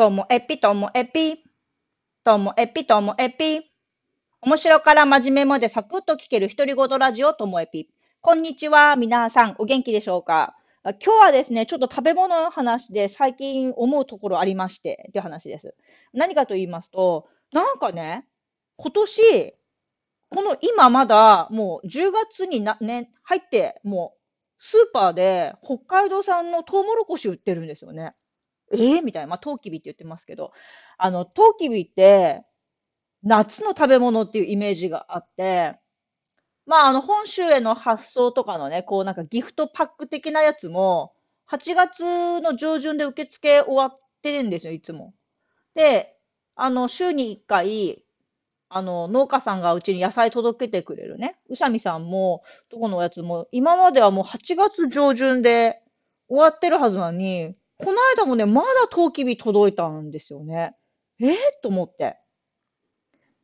ともえぴともえぴ。ともえぴともえぴ。面白から真面目までサクッと聞ける独り言ラジオともえぴ。こんにちは。皆さん、お元気でしょうか？今日はですね、ちょっと食べ物の話で最近思うところありましてっていう話です。何かと言いますと、なんかね、今年、この今まだもう10月にな、ね、入って、もうスーパーで北海道産のトウモロコシ売ってるんですよね。えー、みたいな。まあ、トウキビって言ってますけど、あの、トウキビって、夏の食べ物っていうイメージがあって、まあ、あの、本州への発送とかのね、こうなんかギフトパック的なやつも、8月の上旬で受付終わってるんですよ、いつも。で、あの、週に1回、あの、農家さんがうちに野菜届けてくれるね。宇佐美さんも、どこのおやつも、今まではもう8月上旬で終わってるはずなのに、この間もね、まだトウキビ届いたんですよね。えー、と思って。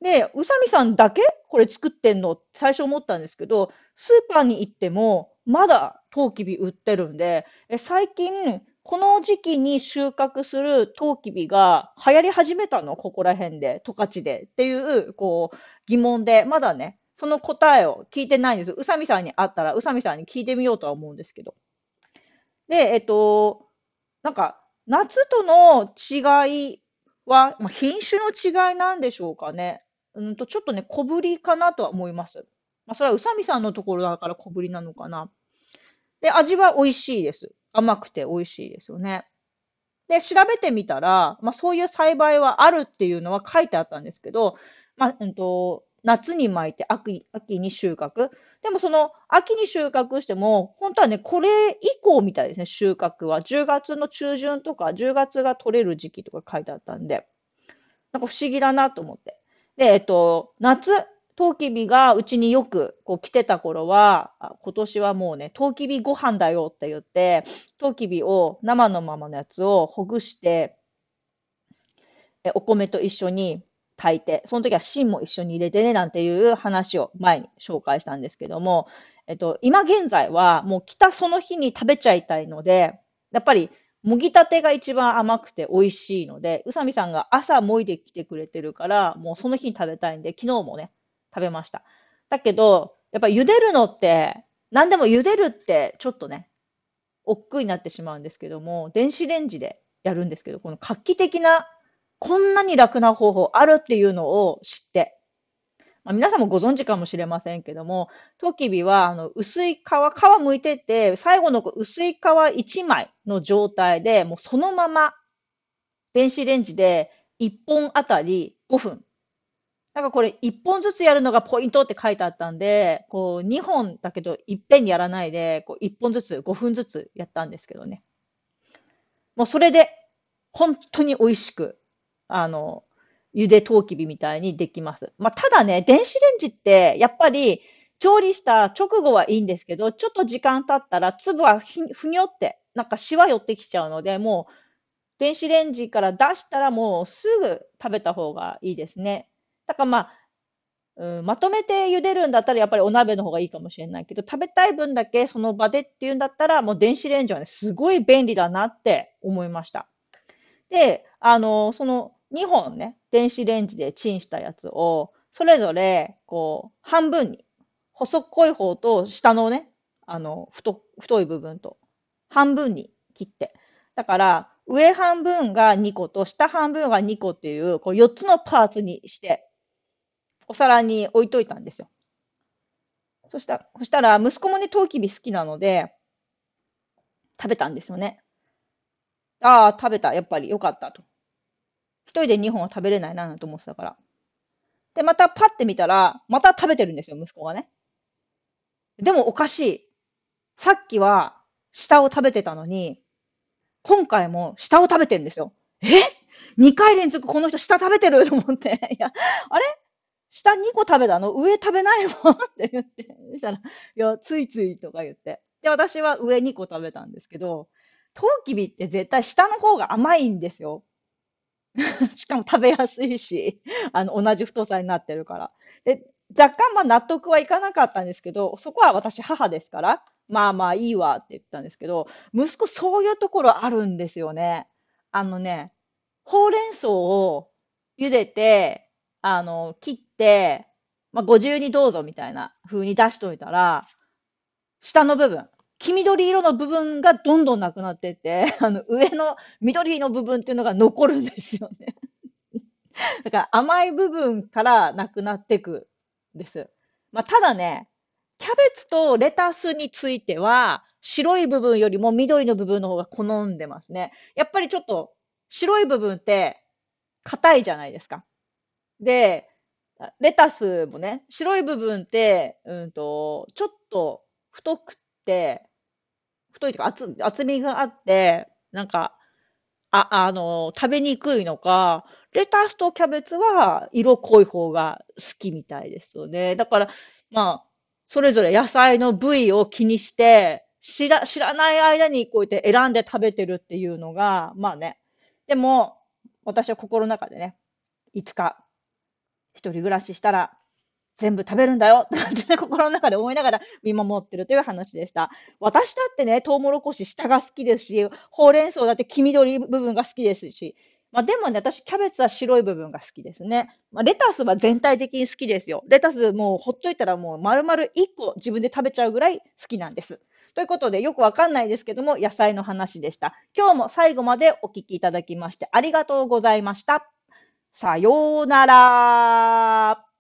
で、宇佐美さんだけ？これ作ってんの？最初思ったんですけど、スーパーに行っても、まだトウキビ売ってるんで、え最近、この時期に収穫するトウキビが流行り始めたの？ここら辺で、十勝でっていう、こう、疑問で、まだね、その答えを聞いてないんです。宇佐美さんに会ったら、宇佐美さんに聞いてみようとは思うんですけど。で、えっと、なんか、夏との違いは、まあ、品種の違いなんでしょうかね。うんと、ちょっとね、小ぶりかなとは思います。まあ、それは宇佐美さんのところだから小ぶりなのかな。で、味は美味しいです。甘くて美味しいですよね。で、調べてみたら、まあ、そういう栽培はあるっていうのは書いてあったんですけど、まあ、うんと、夏に巻いて秋秋に収穫。でもその秋に収穫しても、本当はね、これ以降みたいですね、収穫は。10月の中旬とか、10月が取れる時期とか書いてあったんで、なんか不思議だなと思って。で、えっと、夏、トウキビがうちによくこう来てた頃は、今年はもうね、トウキビご飯だよって言って、トウキビを生のままのやつをほぐして、お米と一緒に炊いて、その時は芯も一緒に入れてね、なんていう話を前に紹介したんですけども、えっと、今現在はもう来たその日に食べちゃいたいので、やっぱり、もぎたてが一番甘くて美味しいので、宇佐美さんが朝もいできてくれてるから、もうその日に食べたいんで、昨日もね、食べました。だけど、やっぱ茹でるのって、何でも茹でるってちょっとね、億劫になってしまうんですけども、電子レンジでやるんですけど、この画期的なこんなに楽な方法あるっていうのを知って、まあ、皆さんもご存知かもしれませんけども、トキビはあの薄い皮、皮剥いてて、最後の薄い皮1枚の状態で、もうそのまま電子レンジで1本あたり5分。なんかこれ1本ずつやるのがポイントって書いてあったんで、こう2本だけどいっぺんにやらないで、こう1本ずつ5分ずつやったんですけどね。もうそれで本当に美味しくあの、茹でトウキビみたいにできます。まあ、ただね、電子レンジって、やっぱり、調理した直後はいいんですけど、ちょっと時間経ったら粒はふにょって、なんかシワ寄ってきちゃうので、もう、電子レンジから出したらもうすぐ食べた方がいいですね。だからまあ、うん、まとめて茹でるんだったらやっぱりお鍋の方がいいかもしれないけど、食べたい分だけその場でっていうんだったら、もう電子レンジはね、すごい便利だなって思いました。で、あの、その2本ね、電子レンジでチンしたやつを、それぞれ、こう、半分に、細っこい方と下のね、あの、太、太い部分と、半分に切って。だから、上半分が2個と下半分が2個っていう、こう4つのパーツにして、お皿に置いといたんですよ。そしたら、そしたら息子もね、トウキビ好きなので、食べたんですよね。ああ、食べた。やっぱりよかったと。一人で2本は食べれないななんて思ってたから。で、またパッて見たら、また食べてるんですよ、息子がね。でもおかしい。さっきは下を食べてたのに、今回も下を食べてるんですよ。え ?2 回連続この人下食べてる？と思って。いや、あれ？下2個食べたの？上食べないもんって言って。そしたら、いや、ついついとか言って。で、私は上2個食べたんですけど、トウキビって絶対下の方が甘いんですよ。しかも食べやすいし、あの、同じ太さになってるから。で、若干まあ納得はいかなかったんですけど、そこは私母ですから、まあまあいいわって言ったんですけど、息子そういうところあるんですよね。あのね、ほうれん草を茹でて、あの、切って、まあ、ご自由にどうぞみたいな風に出しといたら、下の部分、黄緑色の部分がどんどんなくなってって、あの、上の緑の部分っていうのが残るんですよね。だから甘い部分からなくなっていくんです。まあ、ただね、キャベツとレタスについては、白い部分よりも緑の部分の方が好んでますね。やっぱりちょっと白い部分って硬いじゃないですか。で、レタスもね、白い部分って、うんと、ちょっと太くてて、太いというか厚厚みがあって、なんか、あ、あの、食べにくいのか、レタスとキャベツは色濃い方が好きみたいですよね。だから、まあ、それぞれ野菜の部位を気にして、知ら、知らない間にこうやって選んで食べてるっていうのが、まあね。でも、私は心の中でね、いつか一人暮らししたら全部食べるんだよ ってね、心の中で思いながら見守ってるという話でした。私だってね、トウモロコシ下が好きですし、ほうれん草だって黄緑部分が好きですし、まあ、でもね、私、キャベツは白い部分が好きですね。まあ、レタスは全体的に好きですよ。レタスもうほっといたらもう丸々1個自分で食べちゃうぐらい好きなんです。ということで、よくわかんないですけども、野菜の話でした。今日も最後までお聞きいただきましてありがとうございました。さようなら。